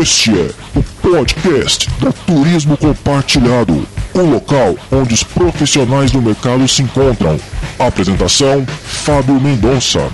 Este é o podcast do Turismo Compartilhado, o local onde os profissionais do mercado se encontram. Apresentação: Fábio Mendonça.